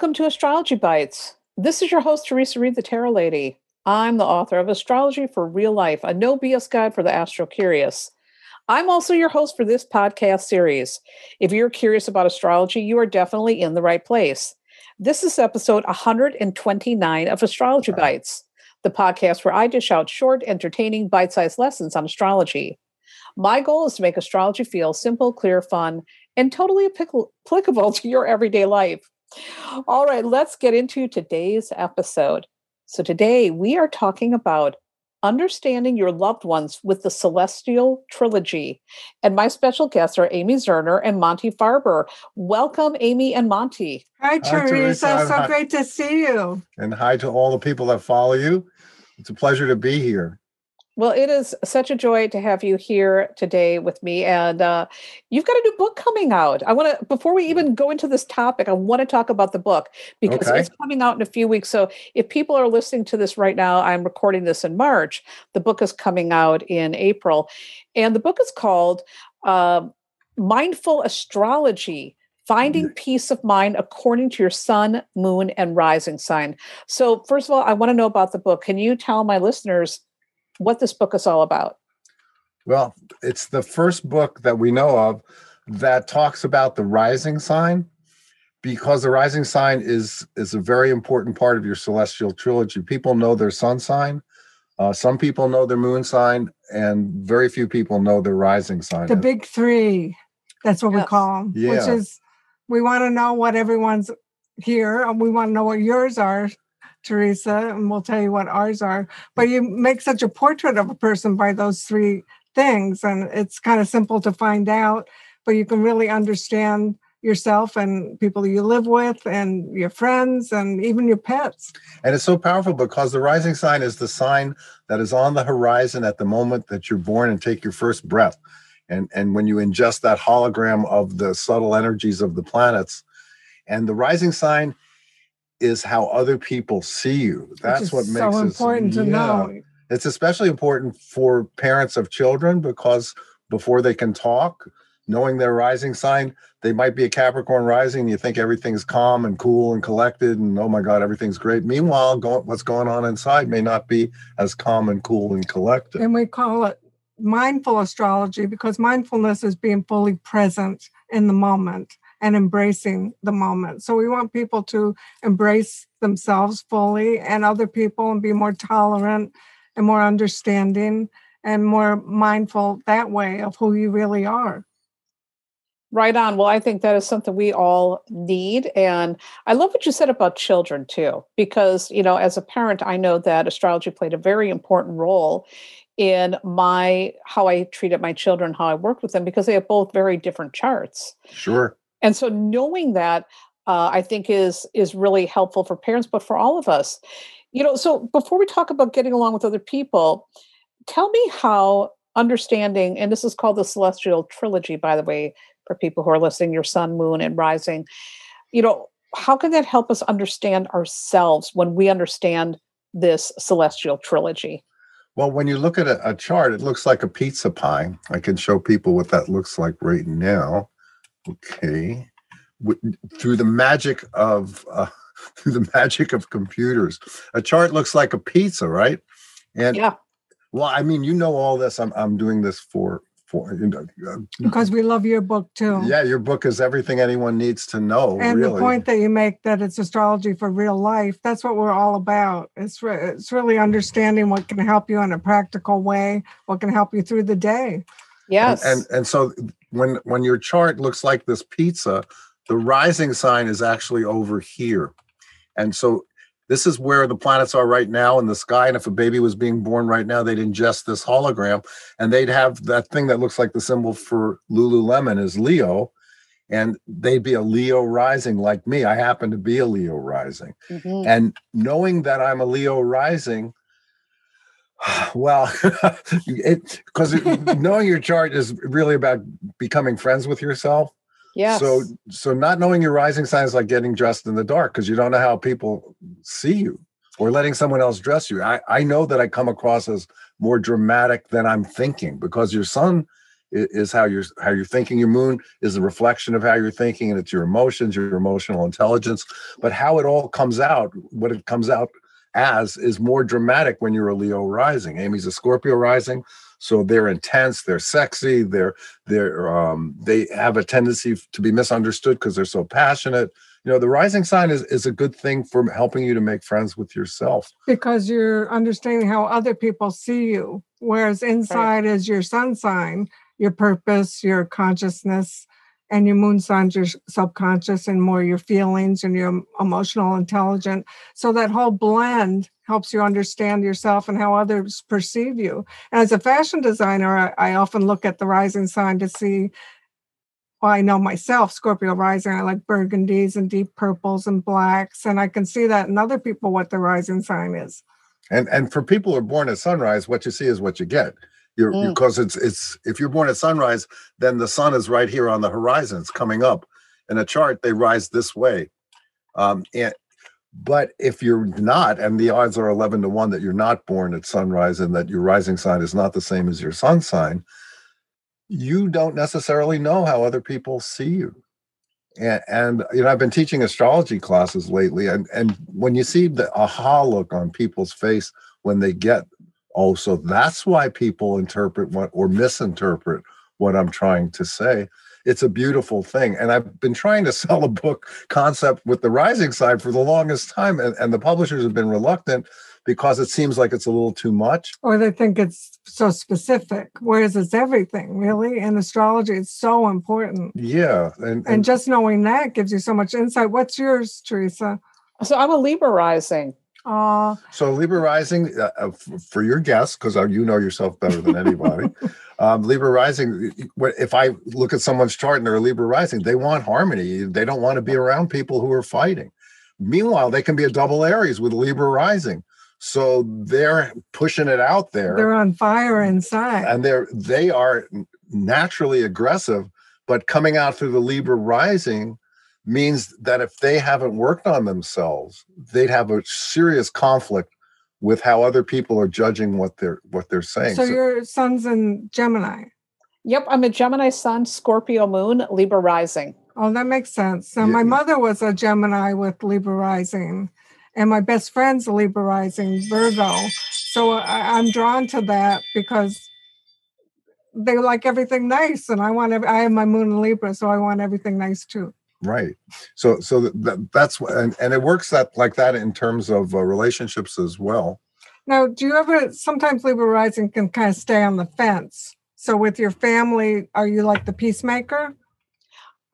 Welcome to Astrology Bites. This is your host, Teresa Reed, the Tarot Lady. I'm the author of Astrology for Real Life, a no BS guide for the astro curious. I'm also your host for this podcast series. If you're curious about astrology, you are definitely in the right place. This is episode 129 of Astrology Bites, the podcast where I dish out short, entertaining, bite sized lessons on astrology. My goal is to make astrology feel simple, clear, fun, and totally applicable to your everyday life. All right, let's get into today's episode. So, today we are talking about understanding your loved ones with the Celestial Trilogy. And my special guests are Amy Zerner and Monty Farber. Welcome, Amy and Monty. Hi, Teresa. Hi, Teresa. So hi. great to see you. And hi to all the people that follow you. It's a pleasure to be here. Well, it is such a joy to have you here today with me. And uh, you've got a new book coming out. I want to, before we even go into this topic, I want to talk about the book because okay. it's coming out in a few weeks. So if people are listening to this right now, I'm recording this in March. The book is coming out in April. And the book is called uh, Mindful Astrology finding peace of mind according to your sun, moon, and rising sign. So, first of all, I want to know about the book. Can you tell my listeners what this book is all about. Well, it's the first book that we know of that talks about the rising sign because the rising sign is is a very important part of your celestial trilogy. People know their sun sign. Uh, some people know their moon sign, and very few people know their rising sign. The big three. That's what yes. we call them. Yeah. Which is, we want to know what everyone's here, and we want to know what yours are Teresa, and we'll tell you what ours are. But you make such a portrait of a person by those three things, and it's kind of simple to find out, but you can really understand yourself and people you live with and your friends and even your pets. And it's so powerful because the rising sign is the sign that is on the horizon at the moment that you're born and take your first breath. And, and when you ingest that hologram of the subtle energies of the planets, and the rising sign is how other people see you. That's what makes it so important to yeah. know. It's especially important for parents of children because before they can talk, knowing their rising sign, they might be a Capricorn rising. You think everything's calm and cool and collected, and oh my God, everything's great. Meanwhile, go, what's going on inside may not be as calm and cool and collected. And we call it mindful astrology because mindfulness is being fully present in the moment and embracing the moment. So we want people to embrace themselves fully and other people and be more tolerant and more understanding and more mindful that way of who you really are. Right on. Well, I think that is something we all need. And I love what you said about children too, because, you know, as a parent, I know that astrology played a very important role in my how I treated my children, how I worked with them, because they have both very different charts. Sure and so knowing that uh, i think is is really helpful for parents but for all of us. You know so before we talk about getting along with other people tell me how understanding and this is called the celestial trilogy by the way for people who are listening your sun moon and rising. You know how can that help us understand ourselves when we understand this celestial trilogy? Well when you look at a, a chart it looks like a pizza pie. I can show people what that looks like right now Okay. Through the magic of uh, through the magic of computers, a chart looks like a pizza, right? And yeah. Well, I mean, you know all this. I'm I'm doing this for for you know, uh, because we love your book too. Yeah, your book is everything anyone needs to know. And really. the point that you make that it's astrology for real life. That's what we're all about. It's re- it's really understanding what can help you in a practical way, what can help you through the day. Yes. And, and and, so when when your chart looks like this pizza, the rising sign is actually over here. And so this is where the planets are right now in the sky. And if a baby was being born right now, they'd ingest this hologram and they'd have that thing that looks like the symbol for Lululemon is Leo. And they'd be a Leo rising like me. I happen to be a Leo rising. Mm-hmm. And knowing that I'm a Leo rising, well, because knowing your chart is really about becoming friends with yourself. Yeah. So, so not knowing your rising sign is like getting dressed in the dark because you don't know how people see you or letting someone else dress you. I, I know that I come across as more dramatic than I'm thinking because your sun is how you're how you're thinking your moon is a reflection of how you're thinking and it's your emotions your emotional intelligence but how it all comes out what it comes out as is more dramatic when you're a leo rising. Amy's a scorpio rising so they're intense they're sexy they're they're um they have a tendency to be misunderstood because they're so passionate. You know the rising sign is, is a good thing for helping you to make friends with yourself. Because you're understanding how other people see you whereas inside right. is your sun sign your purpose your consciousness and your moon signs your subconscious and more your feelings and your emotional intelligence so that whole blend helps you understand yourself and how others perceive you and as a fashion designer I, I often look at the rising sign to see well, I know myself, Scorpio rising, I like burgundies and deep purples and blacks. And I can see that in other people what the rising sign is. And and for people who are born at sunrise, what you see is what you get. You're mm. because it's it's if you're born at sunrise, then the sun is right here on the horizon. It's coming up. In a chart, they rise this way. Um, and but if you're not, and the odds are 11 to 1 that you're not born at sunrise and that your rising sign is not the same as your sun sign, you don't necessarily know how other people see you. And, and, you know, I've been teaching astrology classes lately, and and when you see the aha look on people's face when they get, oh, so that's why people interpret what or misinterpret what I'm trying to say. It's a beautiful thing. And I've been trying to sell a book concept with the rising side for the longest time, and, and the publishers have been reluctant because it seems like it's a little too much. Or they think it's so specific, whereas it's everything, really. And astrology is so important. Yeah. And, and, and just knowing that gives you so much insight. What's yours, Teresa? So I'm a Libra rising. Uh, so Libra rising uh, uh for your guests, because uh, you know yourself better than anybody. um, Libra rising. If I look at someone's chart and they're a Libra rising, they want harmony. They don't want to be around people who are fighting. Meanwhile, they can be a double Aries with Libra rising. So they're pushing it out there. They're on fire inside. And they're they are naturally aggressive, but coming out through the Libra rising means that if they haven't worked on themselves, they'd have a serious conflict with how other people are judging what they're what they're saying. So, so your sun's in Gemini. Yep, I'm a Gemini sun, Scorpio moon, Libra rising. Oh, that makes sense. So yeah. my mother was a Gemini with Libra rising and my best friend's Libra rising Virgo. So I, am drawn to that because they like everything nice, and I want. Every, I have my moon in Libra, so I want everything nice too. Right. So so that, that's and, and it works that like that in terms of uh, relationships as well. Now, do you ever sometimes Libra rising can kind of stay on the fence? So with your family, are you like the peacemaker?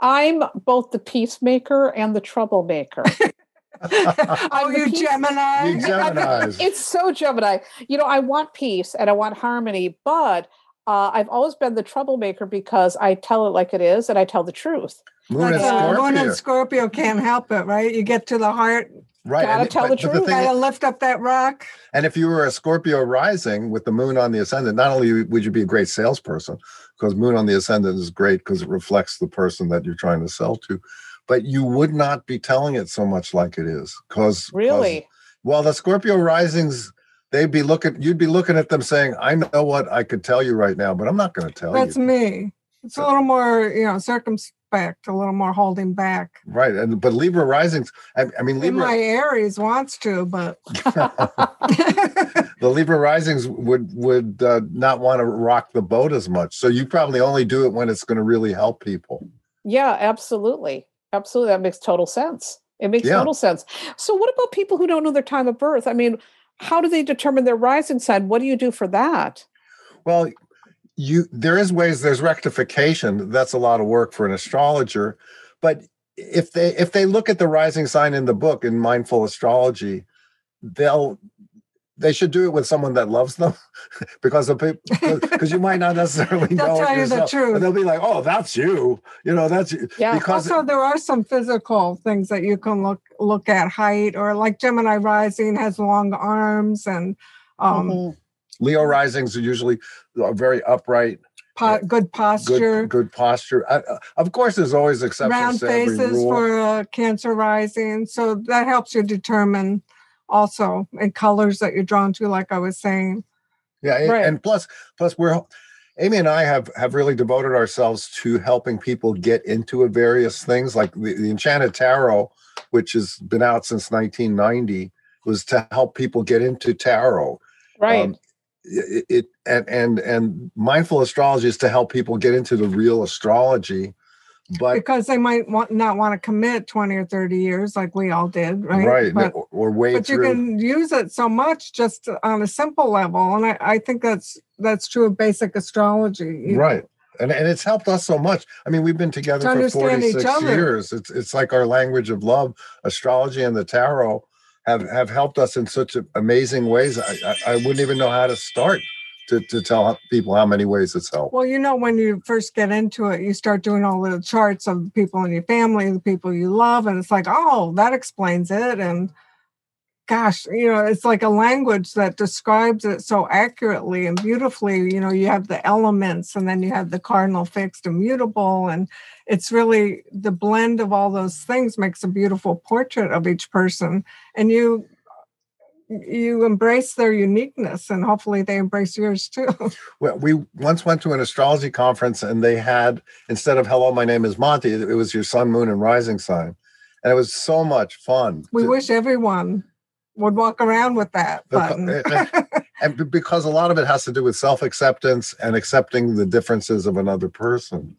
I'm both the peacemaker and the troublemaker. oh, you Gemini. You Geminis. It's so Gemini. You know, I want peace and I want harmony, but uh, I've always been the troublemaker because I tell it like it is and I tell the truth. Moon and, Scorpio. Moon and Scorpio can't help it, right? You get to the heart. Right. Gotta and, tell but, the truth. The Gotta lift up that rock. And if you were a Scorpio rising with the moon on the ascendant, not only would you be a great salesperson, because moon on the ascendant is great because it reflects the person that you're trying to sell to, but you would not be telling it so much like it is because really well the scorpio risings they'd be looking you'd be looking at them saying i know what i could tell you right now but i'm not going to tell that's you that's me it's a little more you know circumspect a little more holding back right and but libra risings i, I mean libra my aries wants to but the libra risings would would uh, not want to rock the boat as much so you probably only do it when it's going to really help people yeah absolutely Absolutely. That makes total sense. It makes yeah. total sense. So, what about people who don't know their time of birth? I mean, how do they determine their rising sign? What do you do for that? Well, you there is ways there's rectification. That's a lot of work for an astrologer, but if they if they look at the rising sign in the book in mindful astrology, they'll they should do it with someone that loves them because of people because you might not necessarily know tell you the truth. And they'll be like, oh, that's you. You know, that's you. Yeah. Because also, there are some physical things that you can look look at height or like Gemini rising has long arms and um mm-hmm. Leo risings are usually very upright. Po- good posture. Good, good posture. Uh, of course, there's always exceptions. Round faces for uh, Cancer rising, so that helps you determine also and colors that you're drawn to like i was saying yeah right. and plus plus we're Amy and I have have really devoted ourselves to helping people get into various things, like the, the Enchanted Tarot, which has been out since 1990, was to help people get into tarot. Right. Um, it, it and and and mindful astrology is to help people get into the real astrology but because they might want not want to commit 20 or 30 years like we all did right right but, or wait but through. you can use it so much just on a simple level and i, I think that's that's true of basic astrology right and, and it's helped us so much i mean we've been together to for 46 years it's it's like our language of love astrology and the tarot have have helped us in such amazing ways I, I, I wouldn't even know how to start to, to tell people how many ways it's helped? Well, you know, when you first get into it, you start doing all the charts of the people in your family, the people you love, and it's like, oh, that explains it. And gosh, you know, it's like a language that describes it so accurately and beautifully. You know, you have the elements and then you have the cardinal fixed immutable. And it's really the blend of all those things makes a beautiful portrait of each person. And you you embrace their uniqueness and hopefully they embrace yours too. Well, we once went to an astrology conference and they had instead of hello, my name is Monty, it was your sun, moon, and rising sign. And it was so much fun. We to, wish everyone would walk around with that button. and, and because a lot of it has to do with self-acceptance and accepting the differences of another person.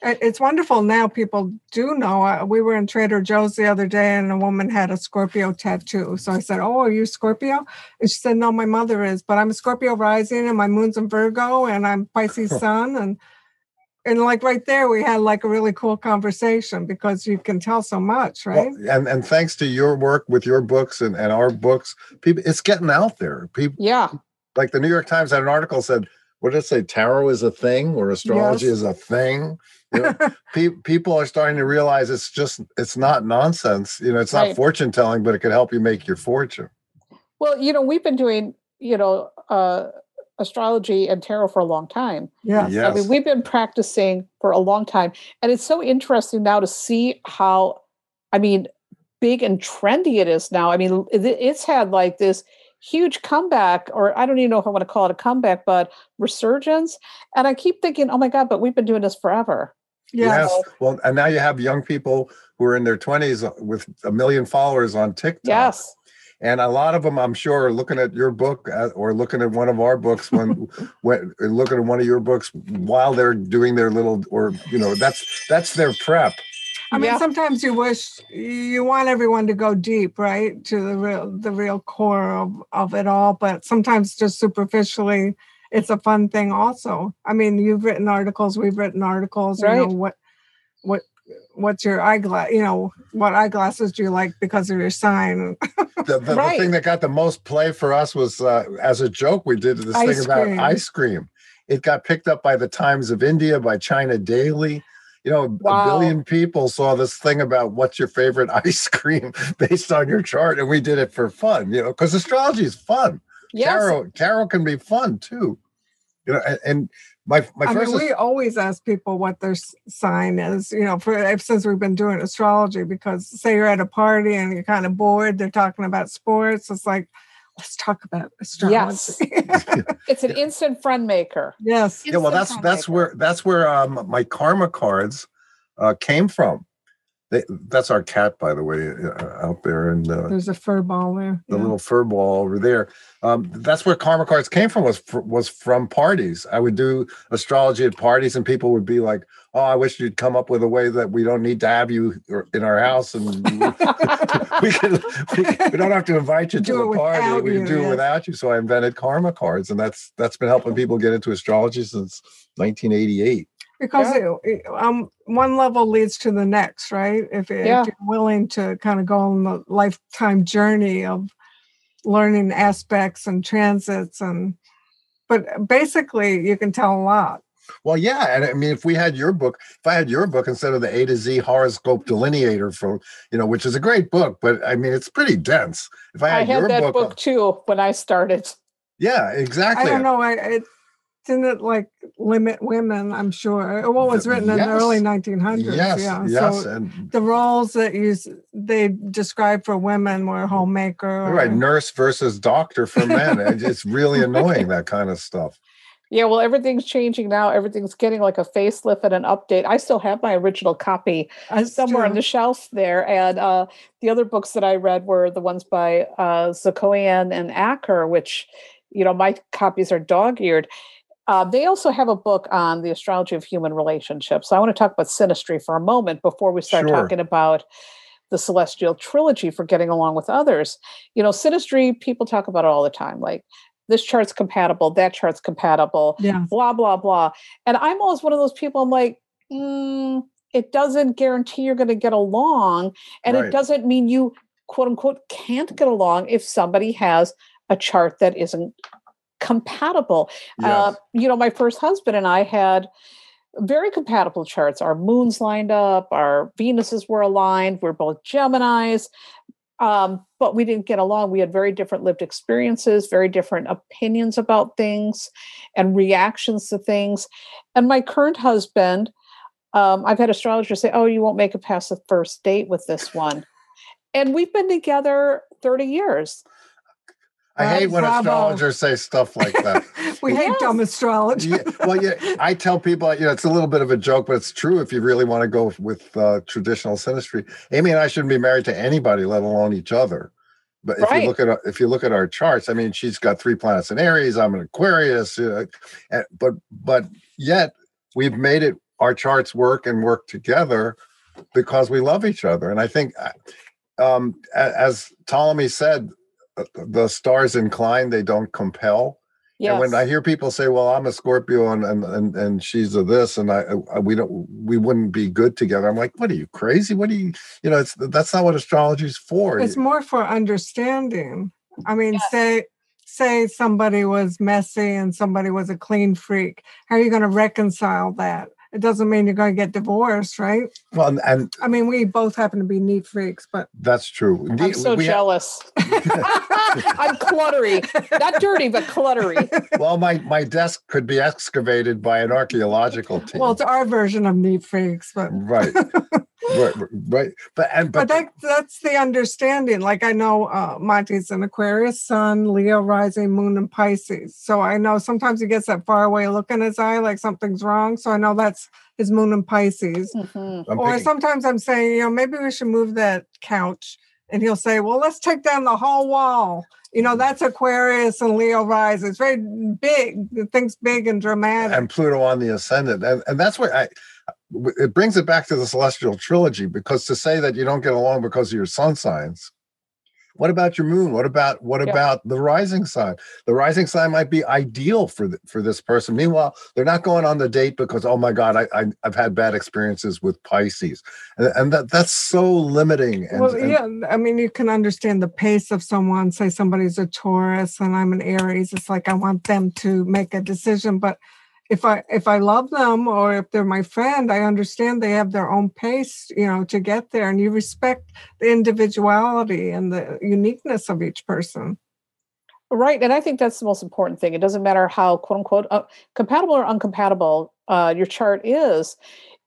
It's wonderful now people do know uh, we were in trader joe's the other day and a woman had a scorpio tattoo. So i said oh are you scorpio? And she said no my mother is but i'm a scorpio rising and my moon's in virgo and i'm pisces sun and and like right there we had like a really cool conversation because you can tell so much right well, and and thanks to your work with your books and, and our books people it's getting out there people yeah like the new york times had an article said what did it say tarot is a thing or astrology yes. is a thing you know, pe- people are starting to realize it's just it's not nonsense. You know, it's right. not fortune telling, but it could help you make your fortune. Well, you know, we've been doing you know uh, astrology and tarot for a long time. Yeah, yes. I mean, we've been practicing for a long time, and it's so interesting now to see how, I mean, big and trendy it is now. I mean, it's had like this huge comeback, or I don't even know if I want to call it a comeback, but resurgence. And I keep thinking, oh my God, but we've been doing this forever. Yes. yes. Well, and now you have young people who are in their 20s uh, with a million followers on TikTok. Yes. And a lot of them, I'm sure, are looking at your book uh, or looking at one of our books when, when looking at one of your books while they're doing their little, or you know, that's that's their prep. I mean, yeah. sometimes you wish you want everyone to go deep, right, to the real the real core of of it all. But sometimes just superficially, it's a fun thing also. I mean, you've written articles, we've written articles, right. you know, what what what's your eyeglass you know what eyeglasses do you like because of your sign the, the, right. the, thing that got the most play for us was uh, as a joke we did this ice thing about cream. ice cream it got picked up by the times of india by china daily you know wow. a billion people saw this thing about what's your favorite ice cream based on your chart and we did it for fun you know because astrology is fun yes. tarot tarot can be fun too you know and, and my my I first mean, we always ask people what their sign is you know for since we've been doing astrology because say you're at a party and you're kind of bored they're talking about sports it's like let's talk about astrology. Yes. It's an instant friend maker. Yes. Yeah well that's that's maker. where that's where um my karma cards uh came from they, that's our cat, by the way, uh, out there. And uh, there's a fur ball there. The yeah. little fur ball over there. Um, that's where karma cards came from. Was was from parties. I would do astrology at parties, and people would be like, "Oh, I wish you'd come up with a way that we don't need to have you in our house, and we can we, we, don't have to invite you to do the party. We can do it without you." So I invented karma cards, and that's that's been helping people get into astrology since 1988 because yeah. it, um, one level leads to the next, right? If, yeah. if, you're willing to kind of go on the lifetime journey of learning aspects and transits, and but basically, you can tell a lot. Well, yeah, and I mean, if we had your book, if I had your book instead of the A to Z horoscope delineator for you know, which is a great book, but I mean, it's pretty dense. If I had, I had your that book, book, too when I started. Yeah, exactly. I don't know. I, it, didn't it like limit women? I'm sure. Well, it was written yes. in the early 1900s. Yes, yeah. yes. So and the roles that you they described for women were homemaker. Right, nurse versus doctor for men. it's really annoying that kind of stuff. Yeah, well, everything's changing now. Everything's getting like a facelift and an update. I still have my original copy That's somewhere true. on the shelf there. And uh, the other books that I read were the ones by uh, Sakoian and Acker, which, you know, my copies are dog eared. Uh, they also have a book on the astrology of human relationships. So I want to talk about synastry for a moment before we start sure. talking about the celestial trilogy for getting along with others. You know, synastry, people talk about it all the time. Like this chart's compatible, that chart's compatible, yeah. blah, blah, blah. And I'm always one of those people, I'm like, mm, it doesn't guarantee you're going to get along. And right. it doesn't mean you, quote unquote, can't get along if somebody has a chart that isn't compatible. Uh, yes. Uh, you know, my first husband and I had very compatible charts. Our moons lined up, our Venuses were aligned, we're both Geminis. Um, but we didn't get along. We had very different lived experiences, very different opinions about things and reactions to things. And my current husband, um, I've had astrologers say, Oh, you won't make it past the first date with this one. And we've been together 30 years. I hate when bravo. astrologers say stuff like that. we yes. hate dumb astrology. yeah, well, yeah, I tell people, you know, it's a little bit of a joke, but it's true if you really want to go with uh, traditional synastry. Amy and I shouldn't be married to anybody, let alone each other. But if right. you look at if you look at our charts, I mean, she's got three planets in Aries. I'm an Aquarius, uh, but but yet we've made it our charts work and work together because we love each other. And I think, uh, um, as Ptolemy said, the stars incline, they don't compel. Yes. And when I hear people say, "Well, I'm a Scorpio and and and, and she's a this," and I, I, we don't we wouldn't be good together, I'm like, "What are you crazy? What are you? You know, it's that's not what astrology is for. It's more for understanding. I mean, yes. say say somebody was messy and somebody was a clean freak. How are you going to reconcile that? It doesn't mean you're going to get divorced, right? Well, and I mean, we both happen to be neat freaks, but that's true. I'm so we jealous. I'm cluttery, not dirty, but cluttery. Well, my my desk could be excavated by an archaeological team. Well, it's our version of neat freaks, but right right, right. But and but, but that, that's the understanding. Like I know uh, Monty's an Aquarius Sun, Leo rising, Moon, and Pisces. So I know sometimes he gets that far away look in his eye, like something's wrong. So I know that's his Moon in Pisces. Mm-hmm. Or sometimes I'm saying, you know, maybe we should move that couch, and he'll say, well, let's take down the whole wall. You know, that's Aquarius and Leo rising. It's very big. Things big and dramatic. And Pluto on the ascendant, and and that's what I it brings it back to the celestial trilogy because to say that you don't get along because of your sun signs what about your moon? What about what yeah. about the rising sign? The rising sign might be ideal for the, for this person. Meanwhile they're not going on the date because oh my god i, I have had bad experiences with pisces. And, and, that that's so limiting and, well yeah i mean you can understand the pace of someone. Say somebody's a taurus and i'm an aries. It's like i want them to make a decision but if I if I love them or if they're my friend, I understand they have their own pace, you know, to get there, and you respect the individuality and the uniqueness of each person. Right, and I think that's the most important thing. It doesn't matter how quote unquote uh, compatible or uncompatible uh, your chart is.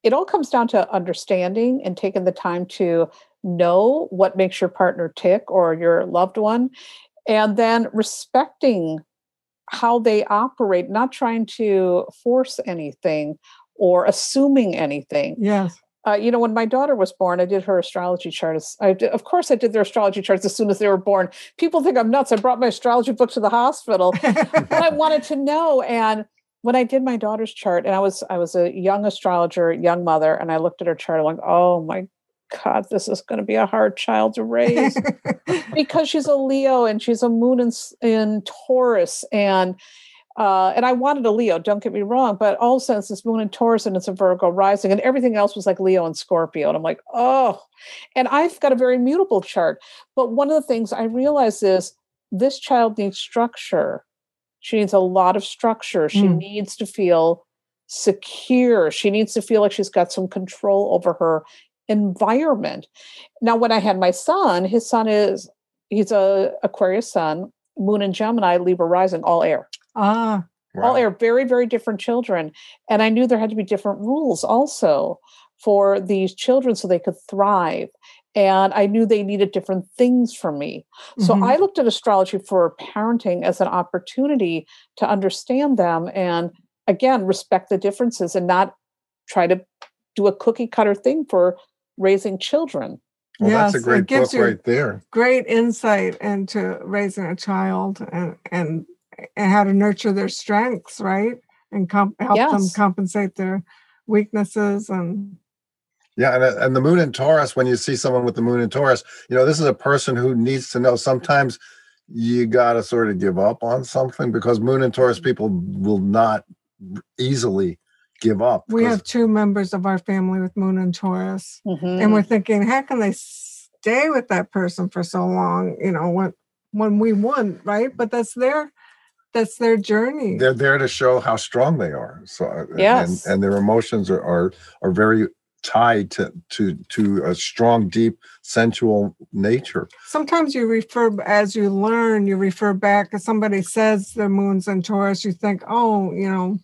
It all comes down to understanding and taking the time to know what makes your partner tick or your loved one, and then respecting how they operate, not trying to force anything or assuming anything. Yes. Uh, you know, when my daughter was born, I did her astrology chart. I did, of course, I did their astrology charts as soon as they were born. People think I'm nuts. I brought my astrology book to the hospital, but I wanted to know. And when I did my daughter's chart, and I was I was a young astrologer, young mother, and I looked at her chart, I'm like, oh my God, this is going to be a hard child to raise because she's a Leo and she's a moon in, in Taurus and uh, and I wanted a Leo. Don't get me wrong, but all of a sudden it's moon in Taurus and it's a Virgo rising, and everything else was like Leo and Scorpio, and I'm like, oh. And I've got a very mutable chart, but one of the things I realize is this child needs structure. She needs a lot of structure. She mm. needs to feel secure. She needs to feel like she's got some control over her environment. Now, when I had my son, his son is he's a Aquarius sun, Moon and Gemini, Libra rising, all air. Ah. Wow. All air, very, very different children. And I knew there had to be different rules also for these children so they could thrive. and I knew they needed different things from me. So mm-hmm. I looked at astrology for parenting as an opportunity to understand them and again respect the differences and not try to do a cookie cutter thing for raising children. Well, yes, that's a great book right there. Great insight into raising a child and and and how to nurture their strengths, right? And comp- help yes. them compensate their weaknesses and yeah, and, and the moon in Taurus, when you see someone with the moon in Taurus, you know, this is a person who needs to know sometimes you got to sort of give up on something because moon and Taurus people will not easily give up. We have two members of our family with moon and Taurus, mm-hmm. and we're thinking, how can they stay with that person for so long? You know, when when we won, right? But that's their that's their journey. They're there to show how strong they are. So uh, yes. and, and their emotions are, are are very tied to to to a strong deep sensual nature sometimes you refer as you learn you refer back if somebody says the moon's in taurus you think oh you know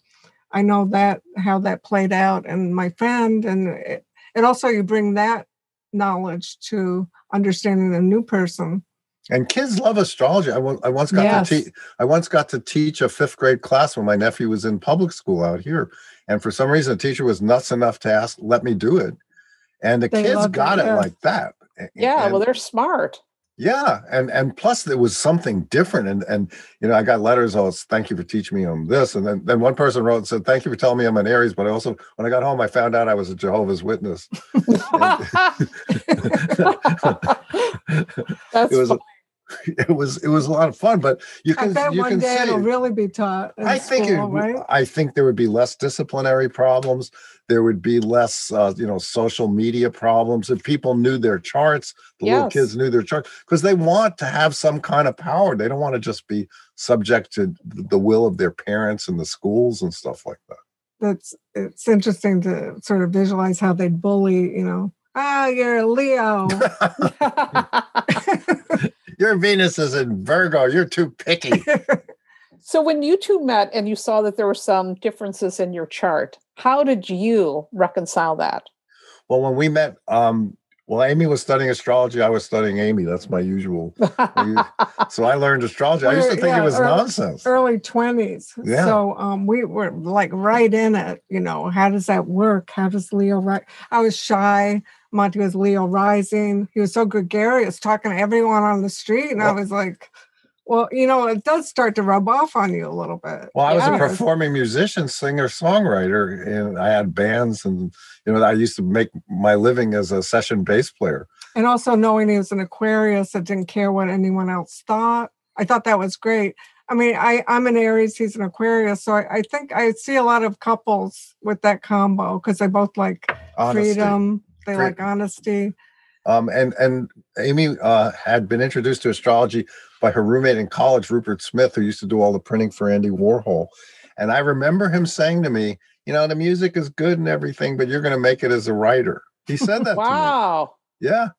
i know that how that played out and my friend and it, and also you bring that knowledge to understanding a new person and kids love astrology. I, I once got yes. to teach. I once got to teach a fifth grade class when my nephew was in public school out here, and for some reason, the teacher was nuts enough to ask, "Let me do it," and the they kids got it, yeah. like that. Yeah, and, well, they're smart. Yeah, and and plus there was something different, and and you know I got letters. Oh, thank you for teaching me on this, and then then one person wrote and said, "Thank you for telling me I'm an Aries," but I also when I got home I found out I was a Jehovah's Witness. That's it was. It was it was a lot of fun. But you can I bet you one can day it'll really be taught. I think school, it, right? I think there would be less disciplinary problems. There would be less, uh, you know, social media problems. If people knew their charts, the yes. little kids knew their charts because they want to have some kind of power. They don't want to just be subject to the will of their parents and the schools and stuff like that. That's it's interesting to sort of visualize how they bully, you know, ah, oh, you're a Leo. Your Venus is in Virgo. You're too picky. so when you two met and you saw that there were some differences in your chart, how did you reconcile that? Well, when we met, um, well, Amy was studying astrology. I was studying Amy. That's my usual. so I learned astrology. I used to think yeah, it was early, nonsense. Early twenties. Yeah. So um, we were like right in it. You know, how does that work? How does Leo write? I was shy. Monty was Leo rising. He was so gregarious, talking to everyone on the street, and well, I was like, "Well, you know, it does start to rub off on you a little bit." Well, I was a performing musician, singer, songwriter, and I had bands, and you know, I used to make my living as a session bass player. And also knowing he was an Aquarius that didn't care what anyone else thought, I thought that was great. I mean, I, I'm an Aries, he's an Aquarius. So I, I think I see a lot of couples with that combo because they both like Honesty. freedom they like honesty. Um, and and Amy uh, had been introduced to astrology by her roommate in college, Rupert Smith, who used to do all the printing for Andy Warhol. And I remember him saying to me, "You know, the music is good and everything, but you're going to make it as a writer." He said that. wow. Yeah,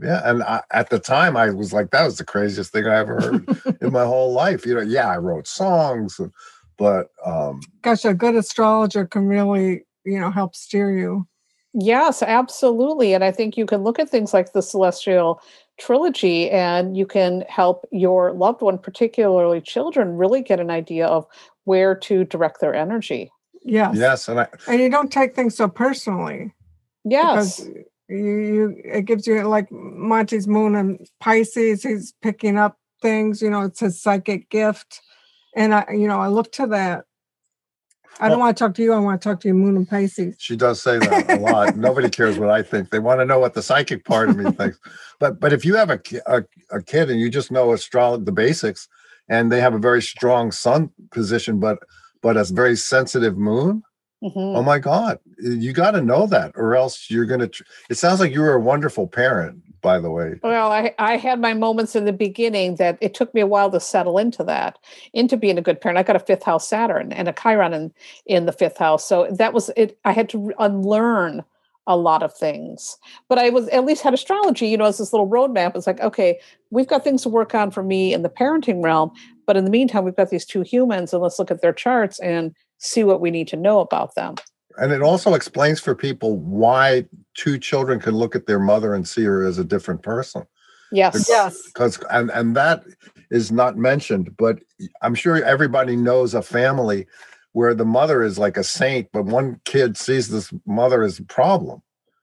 yeah. And I, at the time, I was like, "That was the craziest thing I ever heard in my whole life." You know, yeah, I wrote songs, but um, gosh, a good astrologer can really, you know, help steer you. Yes, absolutely. And I think you can look at things like the celestial trilogy and you can help your loved one, particularly children, really get an idea of where to direct their energy. Yes. Yes. And, I, and you don't take things so personally. Yes. You, you it gives you like Monty's moon and Pisces, he's picking up things, you know, it's his psychic gift. And I, you know, I look to that I don't want to talk to you. I want to talk to you, Moon and Pisces. She does say that a lot. Nobody cares what I think. They want to know what the psychic part of me thinks. But but if you have a, a, a kid and you just know astrology, the basics, and they have a very strong sun position, but but a very sensitive moon. Mm-hmm. Oh my God, you got to know that, or else you're gonna. Tr- it sounds like you were a wonderful parent by the way. Well, I, I had my moments in the beginning that it took me a while to settle into that, into being a good parent. I got a fifth house Saturn and a Chiron in, in the fifth house. So that was it. I had to unlearn a lot of things. But I was at least had astrology, you know, as this little roadmap. It's like, okay, we've got things to work on for me in the parenting realm. But in the meantime, we've got these two humans and let's look at their charts and see what we need to know about them. And it also explains for people why two children can look at their mother and see her as a different person. Yes. Yes. Because and and that is not mentioned, but I'm sure everybody knows a family where the mother is like a saint, but one kid sees this mother as a problem.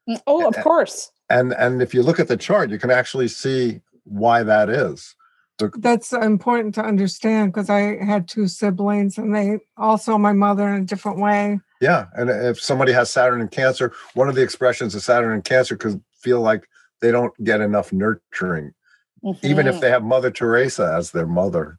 Mm, oh, of course. And and if you look at the chart, you can actually see why that is. The, That's important to understand because I had two siblings and they also my mother in a different way. Yeah, and if somebody has Saturn and Cancer, one of the expressions of Saturn and Cancer could feel like they don't get enough nurturing, mm-hmm. even if mm-hmm. they have Mother Teresa as their mother.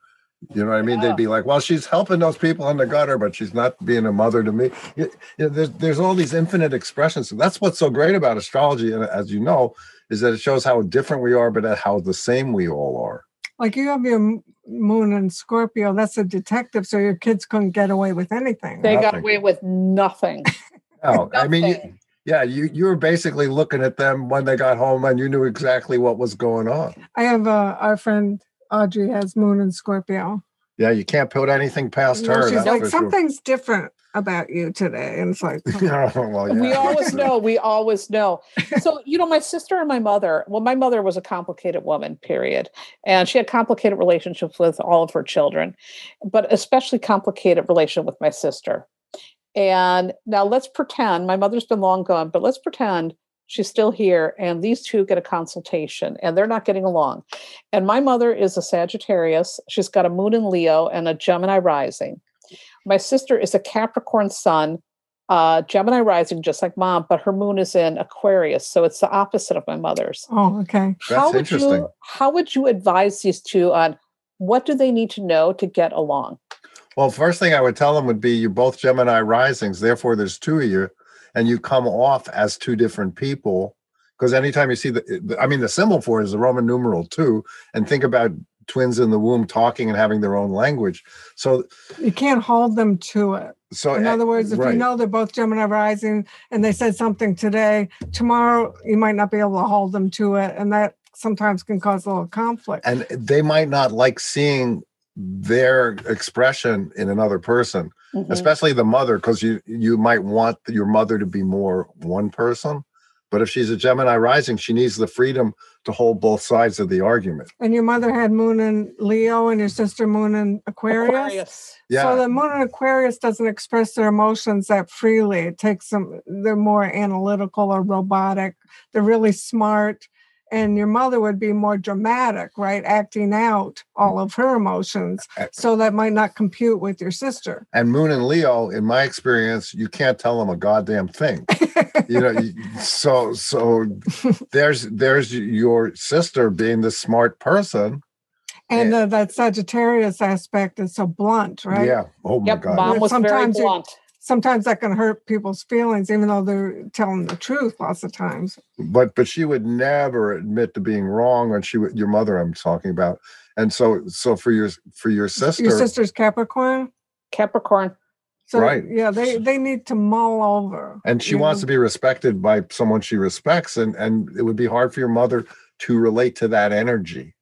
You know what I mean? Yeah. They'd be like, "Well, she's helping those people in the gutter, but she's not being a mother to me." You know, there's there's all these infinite expressions. That's what's so great about astrology, and as you know, is that it shows how different we are, but how the same we all are. Like you have your moon in Scorpio. That's a detective, so your kids couldn't get away with anything. They nothing. got away with nothing. no, I mean, you, yeah, you you were basically looking at them when they got home, and you knew exactly what was going on. I have uh, our friend Audrey has moon in Scorpio. Yeah, you can't put anything past no, her. She's like, something's sure. different about you today. And it's like, oh. well, yeah. we always know, we always know. So, you know, my sister and my mother, well, my mother was a complicated woman, period. And she had complicated relationships with all of her children, but especially complicated relation with my sister. And now let's pretend my mother's been long gone, but let's pretend she's still here and these two get a consultation and they're not getting along and my mother is a sagittarius she's got a moon in leo and a gemini rising my sister is a capricorn sun uh, gemini rising just like mom but her moon is in aquarius so it's the opposite of my mother's. Oh okay. That's how would you how would you advise these two on what do they need to know to get along? Well first thing i would tell them would be you're both gemini risings therefore there's two of you and you come off as two different people because anytime you see the i mean the symbol for it is the roman numeral two and think about twins in the womb talking and having their own language so you can't hold them to it so in other words if right. you know they're both gemini rising and they said something today tomorrow you might not be able to hold them to it and that sometimes can cause a little conflict and they might not like seeing their expression in another person mm-hmm. especially the mother because you you might want your mother to be more one person but if she's a gemini rising she needs the freedom to hold both sides of the argument. And your mother had moon in leo and your sister moon in aquarius, aquarius. Yeah. so the moon in aquarius doesn't express their emotions that freely. It takes them they're more analytical or robotic. They're really smart and your mother would be more dramatic, right? Acting out all of her emotions. So that might not compute with your sister. And Moon and Leo, in my experience, you can't tell them a goddamn thing. you know, so so there's there's your sister being the smart person. And uh, that Sagittarius aspect is so blunt, right? Yeah. Oh my yep, God. Mom was Sometimes very blunt sometimes that can hurt people's feelings, even though they're telling the truth lots of times. But but she would never admit to being wrong, and she would your mother I'm talking about. And so so for your for your sister, your sister's Capricorn. Capricorn. So right. yeah, they they need to mull over. And she wants know? to be respected by someone she respects, and and it would be hard for your mother to relate to that energy.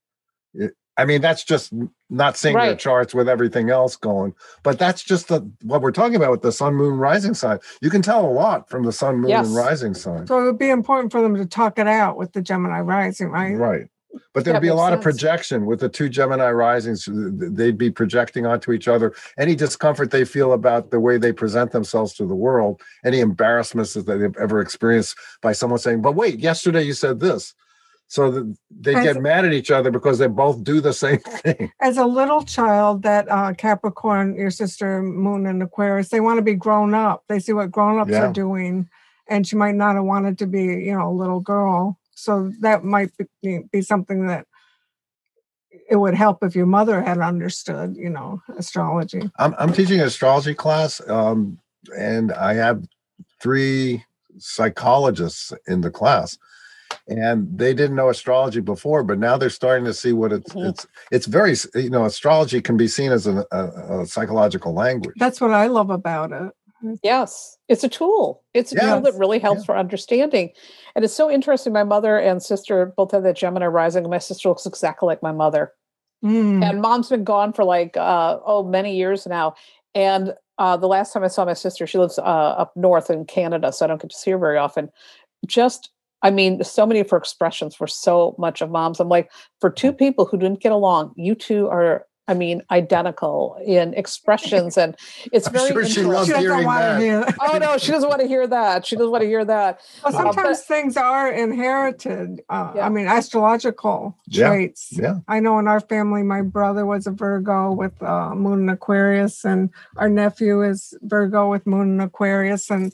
It, I mean, that's just not seeing right. the charts with everything else going, but that's just the, what we're talking about with the sun, moon, rising sign. You can tell a lot from the sun, moon, yes. and rising sign. So it would be important for them to talk it out with the Gemini rising, right? Right. But there'd that be a lot sense. of projection with the two Gemini risings. They'd be projecting onto each other. Any discomfort they feel about the way they present themselves to the world, any embarrassments that they've ever experienced by someone saying, "But wait, yesterday you said this." So they as, get mad at each other because they both do the same thing. As a little child, that uh, Capricorn, your sister Moon and Aquarius, they want to be grown up. They see what grown ups yeah. are doing, and she might not have wanted to be, you know, a little girl. So that might be, be something that it would help if your mother had understood, you know, astrology. I'm, I'm teaching an astrology class, um, and I have three psychologists in the class and they didn't know astrology before but now they're starting to see what it's mm-hmm. it's it's very you know astrology can be seen as a, a, a, psychological language that's what i love about it yes it's a tool it's a yes. tool that really helps yeah. for understanding and it's so interesting my mother and sister both have that gemini rising and my sister looks exactly like my mother mm. and mom's been gone for like uh oh many years now and uh, the last time I saw my sister, she lives uh, up north in Canada, so I don't get to see her very often. Just, I mean, so many of her expressions were so much of mom's. I'm like, for two people who didn't get along, you two are I mean, identical in expressions, and it's I'm very. sure she loves She hearing that. hear. oh no, she doesn't want to hear that. She doesn't want to hear that. Well, Uh, but- sometimes things are inherited. Uh, Yeah. I mean, astrological Yeah. traits. Yeah. I know in our family, my brother was a Virgo with uh, Moon in Aquarius, and our nephew is Virgo with Moon in Aquarius, and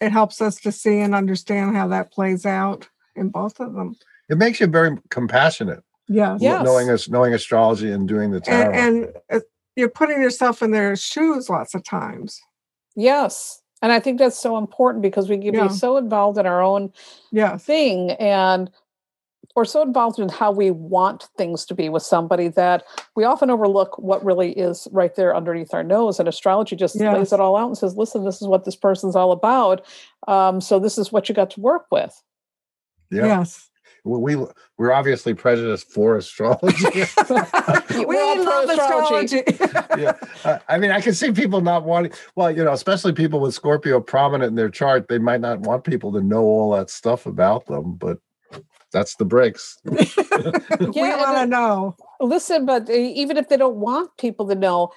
it helps us to see and understand how that plays out in both of them. It makes you very compassionate. Yeah. Yes. Knowing us, knowing astrology and doing the tarot. And, and uh, you're putting yourself in their shoes lots of times. Yes, and I think that's so important because we can Yeah. be so involved in our own Yes. thing and we're so involved in how we want things to be with somebody that we often overlook what really is right there underneath our nose. And astrology just lays it all out and says, listen, this is what this person's all about. Um, so this is what you got to work with. yeah. Yes. We we- we're obviously prejudiced for astrology. we all love pro-astrology. astrology. yeah. Uh, I mean, I can see people not wanting, well, you know, especially people with Scorpio prominent in their chart, they might not want people to know all that stuff about them, but that's the breaks. we Yeah, and want to know. Listen, but uh, even if they don't want people to know,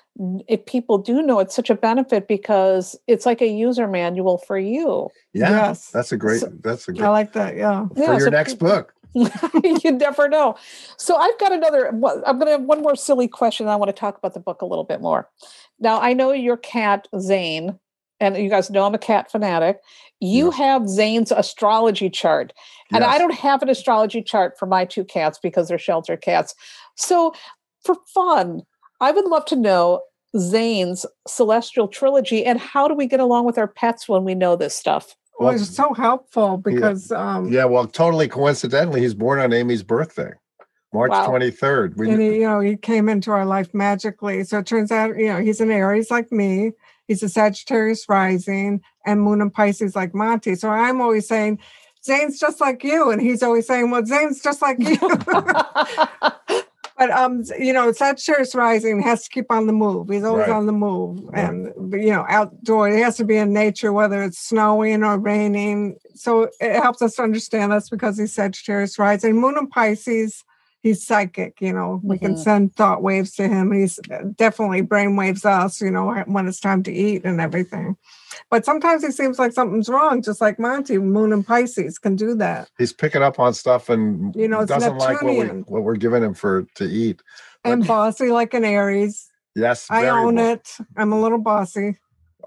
if people do know, it's such a benefit because it's like a user manual for you. Yeah. Yes. That's a great, So- that's a I great, I like that. Yeah. for Yeah, your so next people- book. you never know. So I've got another. I'm going to have one more silly question. I want to talk about the book a little bit more. Now I know your cat Zane, and you guys know I'm a cat fanatic. You Yes. have Zane's astrology chart, and I don't have an astrology chart for my two cats because they're shelter cats. So for fun, I would love to know Zane's celestial trilogy and how do we get along with our pets when we know this stuff? Well, Well, it's so helpful because um Yeah, well, totally coincidentally, he's born on Amy's birthday, March Wow. 23rd. We, and he, you know, he came into our life magically. So it turns out, you know, he's an Aries like me. He's a Sagittarius rising and Moon and Pisces like Monte. So I'm always saying, Zane's just like you. And he's always saying, Well, Zane's just like you. but um, you know, Sagittarius rising has to keep on the move. He's always Right. on the move. Right. And you know, outdoor, he has to be in nature, whether it's snowing or raining. So it helps us to understand that's because he's Sagittarius rising. Moon and Pisces, he's psychic, you know, we can Mhm. send thought waves to him. He's uh, definitely brainwaves us, you know, when it's time to eat and everything. But sometimes it seems like something's wrong, just like Monte, Moon and Pisces can do that. he's picking up on stuff and You know, it's doesn't like what, we, what we're giving him for to eat. And bossy like an Aries. Yes, I own well. it. I'm a little bossy.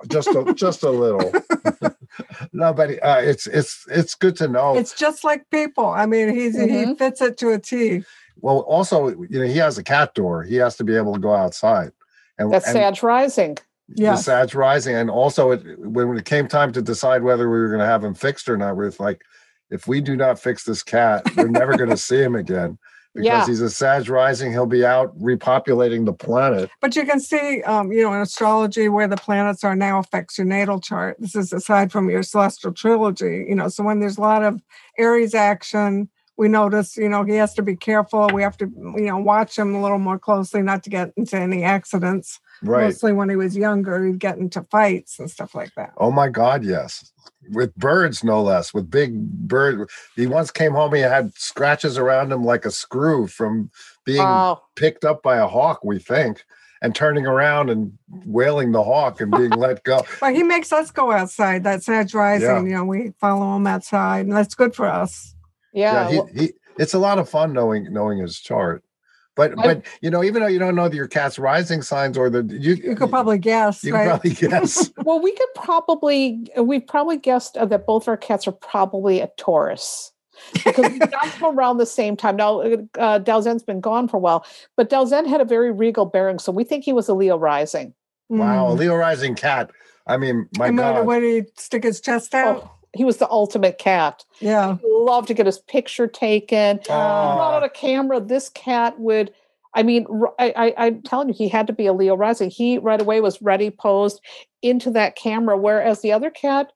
just a, just a little. no, but uh, it's it's it's good to know. It's just like people. I mean, he's he Mhm. fits it to a T. well, also, you know, he has a cat door. He has to be able to go outside. And That's and Sag rising. Yeah, Yes. Sag rising, and also it, when it came time to decide whether we were going to have him fixed or not, we are like, if we do not fix this cat, we're never going to see him again because Yeah. he's a Sag rising. He'll be out repopulating the planet. But you can see, um, you know, in astrology where the planets are now affects your natal chart. This is aside from your celestial trilogy, you know. So when there's a lot of Aries action, we notice, you know, he has to be careful. We have to, you know, watch him a little more closely, not to get into any accidents. Right. Mostly when he was younger, he'd get into fights and stuff like that. Oh my God, yes. With birds, no less. With big bird. He once came home. He had scratches around him like a screw from being Wow. picked up by a hawk. We think, and turning around and wailing the hawk and being let go. But he makes us go outside. That's Sag rising, Yeah. you know, we follow him outside, and that's good for us. Yeah. he, he, it's a lot of fun knowing knowing his chart. But I- but you know, even though you don't know your cat's rising signs or the you You could probably guess, you right? could probably guess. Well, we could probably we probably guessed uh, that both our cats are probably a Taurus because we got them around the same time. Now, uh, Dalzen's been gone for a while, but Dalzen had a very regal bearing, so we think he was a Leo rising. wow, a Mm. Leo rising cat. I mean, my And when, God. when he stick his chest out, Oh, he was the ultimate cat. yeah. He loved to get his picture taken. He brought Aw. out a camera. This cat would. I mean, I'm telling you, he had to be a Leo rising. He right away was ready, posed into that camera. Whereas the other cat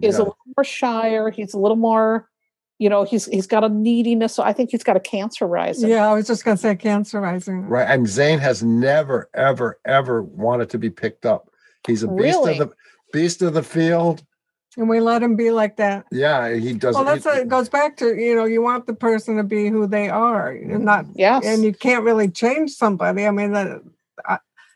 is a little more shyer. He's a little more, you know, he's he's got a neediness. So I think he's got a cancer rising. Yeah, I was just gonna say cancer rising. Right. And Zane has never, ever, ever wanted to be picked up. He's a beast really? of the beast of the field. And we let him be like that. Yeah, he does. Well, that's he, it goes back to you know you want the person to be who they are, and not yes, and you can't really change somebody. I mean, that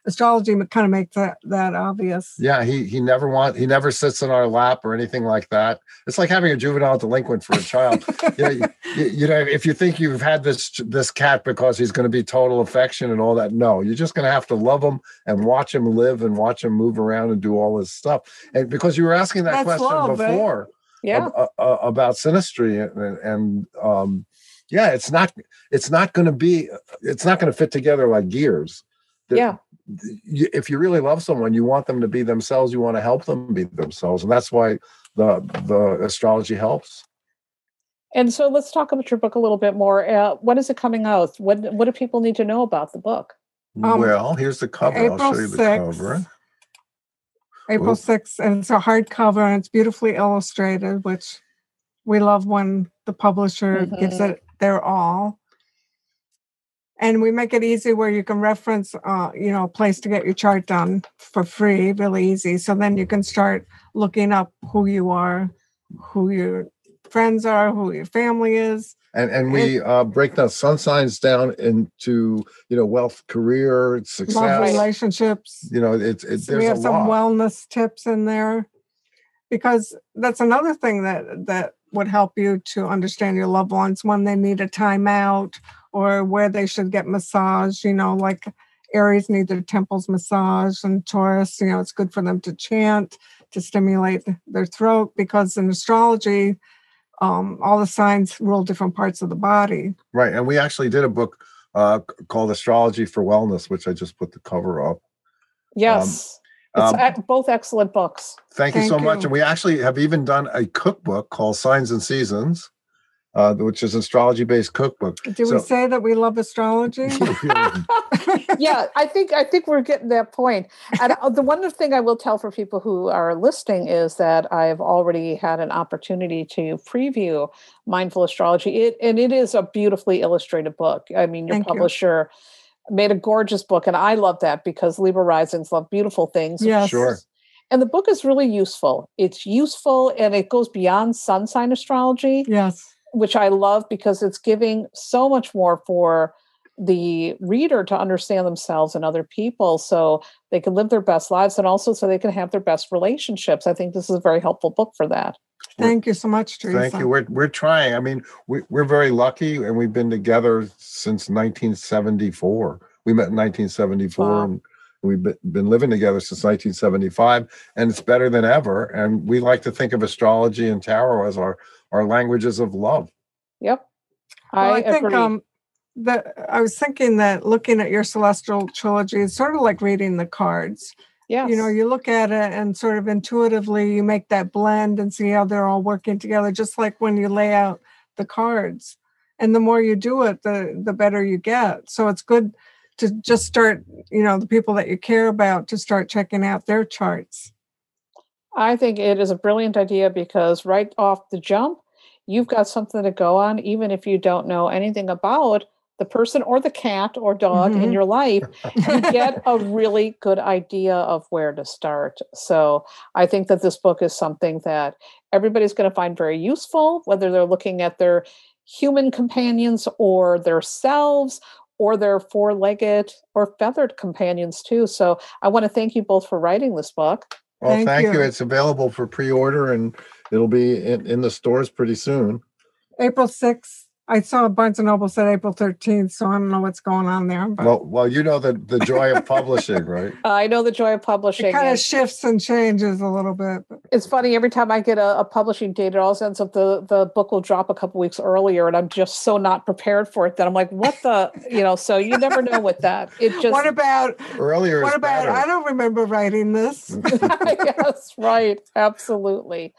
astrology kind of makes that that obvious. Yeah, he he never want he never sits in our lap or anything like that. It's like having a juvenile delinquent for a child. you, know, you, you, know, if you think you've had this this cat because he's going to be total affection and all that, no, you're just going to have to love him and watch him live and watch him move around and do all this stuff. And because you were asking that That's question love, before, right? yeah, ab- uh, about synastry and, and um, yeah, it's not it's not going to be it's not going to fit together like gears. The, yeah if you really love someone, you want them to be themselves. You want to help them be themselves, and that's why the the astrology helps. And so, let's talk about your book a little bit more. Uh, when is it coming out? What What do people need to know about the book? Um, well, here's the cover. April I'll show you the 6th, cover. April sixth, and it's a hardcover, and it's beautifully illustrated, which we love when the publisher mm-hmm. gives it their all and we make it easy where you can reference uh, you know a place to get your chart done for free really easy. So then you can start looking up who you are who your friends are who your family is. And and we uh, break the sun signs down into you know wealth career success. Love relationships. You know it's it, so we have some lot. wellness tips in there. Because that's another thing that that would help you to understand your loved ones when they need a timeout or where they should get massage, you know, like Aries need their temples massaged and Taurus, you know, it's good for them to chant to stimulate their throat because in astrology, um, all the signs rule different parts of the body. Right. And we actually did a book uh, called Astrology for Wellness, which I just put the cover up. Yes. Um, it's um, both excellent books. Thank, thank you so you. much. And we actually have even done a cookbook called Signs and Seasons uh, which is astrology based cookbook. Do so, we say that we love astrology? yeah, I think I think we're getting that point. And uh, the one thing I will tell for people who are listening is that I've already had an opportunity to preview Mindful Astrology. It and it is a beautifully illustrated book. I mean, your Thank publisher you. made a gorgeous book, and I love that because Libra risings love beautiful things. Yes. Sure. And the book is really useful. It's useful and it goes beyond sun sign astrology. Yes which I love because it's giving so much more for the reader to understand themselves and other people so they can live their best lives and also so they can have their best relationships. I think this is a very helpful book for that. Thank you so much, Theresa. Thank you. We're, we're trying. I mean, we, we're very lucky and we've been together since 1974. We met in 1974 wow. and we've been living together since 1975 and it's better than ever. And we like to think of astrology and tarot as our our languages of love. Yep. I, well, I think um that I was thinking that looking at your celestial trilogy is sort of like reading the cards. Yeah. You know, you look at it and sort of intuitively you make that blend and see how they're all working together, just like when you lay out the cards. And the more you do it, the the better you get. So it's good to just start, you know, the people that you care about to start checking out their charts. I think it is a brilliant idea because right off the jump, you've got something to go on, even if you don't know anything about the person or the cat or dog mm-hmm. in your life, you get a really good idea of where to start. So I think that this book is something that everybody's going to find very useful, whether they're looking at their human companions or their selves or their four legged or feathered companions too. So I want to thank you both for writing this book. Well, thank, thank you. you. It's available for pre order and it'll be in, in the stores pretty soon. April 6th. I saw Barnes and Noble said April 13th, so I don't know what's going on there. But well, well, you know the the joy of publishing, right? I know the joy of publishing. It kind of shifts and changes a little bit. It's funny every time I get a, a, publishing date, it all ends up the the book will drop a couple weeks earlier, and I'm just so not prepared for it that I'm like, what the, you know? So you never know with that. It just. What about earlier? What about? Better. I don't remember writing this. yes, right, absolutely.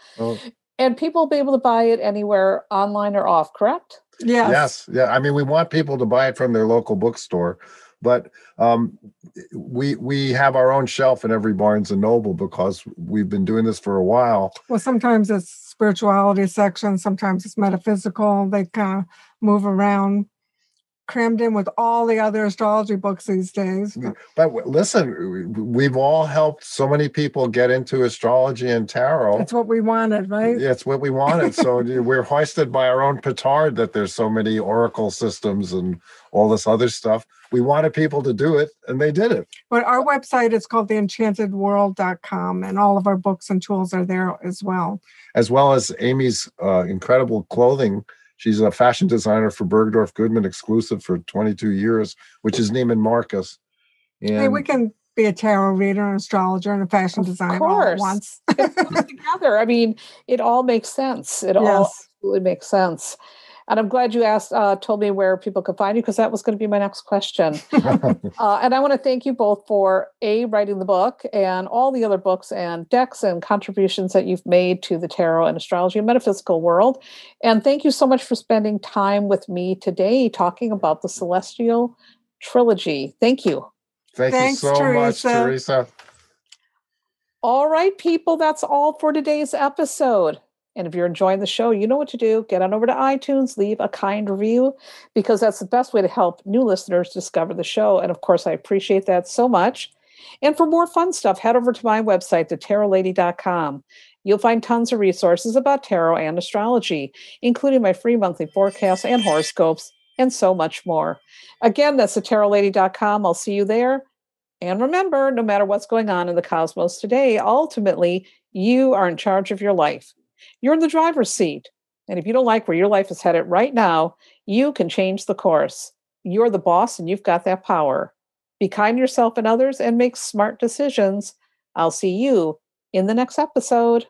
And people will be able to buy it anywhere online or off, correct? Yes. Yes. Yeah. I mean, we want people to buy it from their local bookstore, but um, we we have our own shelf in every Barnes and Noble because we've been doing this for a while. Well, sometimes it's spirituality section, sometimes it's metaphysical. They kind of move around. Crammed in with all the other astrology books these days. But listen, we've all helped so many people get into astrology and tarot. That's what we wanted, right? Yeah, it's what we wanted. so we're hoisted by our own petard that there's so many oracle systems and all this other stuff. We wanted people to do it and they did it. But our website is called theenchantedworld.com and all of our books and tools are there as well. As well as Amy's uh, incredible clothing She's a fashion designer for Bergdorf Goodman exclusive for 22 years, which is Neiman Marcus. And hey, we can be a tarot reader, an astrologer, and a fashion of designer course. all at once. together. I mean, it all makes sense. It yes. all absolutely makes sense. And I'm glad you asked, uh, told me where people could find you because that was going to be my next question. uh, and I want to thank you both for a writing the book and all the other books and decks and contributions that you've made to the tarot and astrology and metaphysical world. And thank you so much for spending time with me today talking about the Celestial Trilogy. Thank you. Thank Thanks, you so Theresa. much, Theresa. All right, people, that's all for today's episode. And if you're enjoying the show, you know what to do. Get on over to iTunes, leave a kind review, because that's the best way to help new listeners discover the show. And of course, I appreciate that so much. And for more fun stuff, head over to my website, thetarotlady.com. You'll find tons of resources about tarot and astrology, including my free monthly forecasts and horoscopes, and so much more. Again, that's thetarotlady.com. I'll see you there. And remember, no matter what's going on in the cosmos today, ultimately, you are in charge of your life. You're in the driver's seat. And if you don't like where your life is headed right now, you can change the course. You're the boss and you've got that power. Be kind to yourself and others and make smart decisions. I'll see you in the next episode.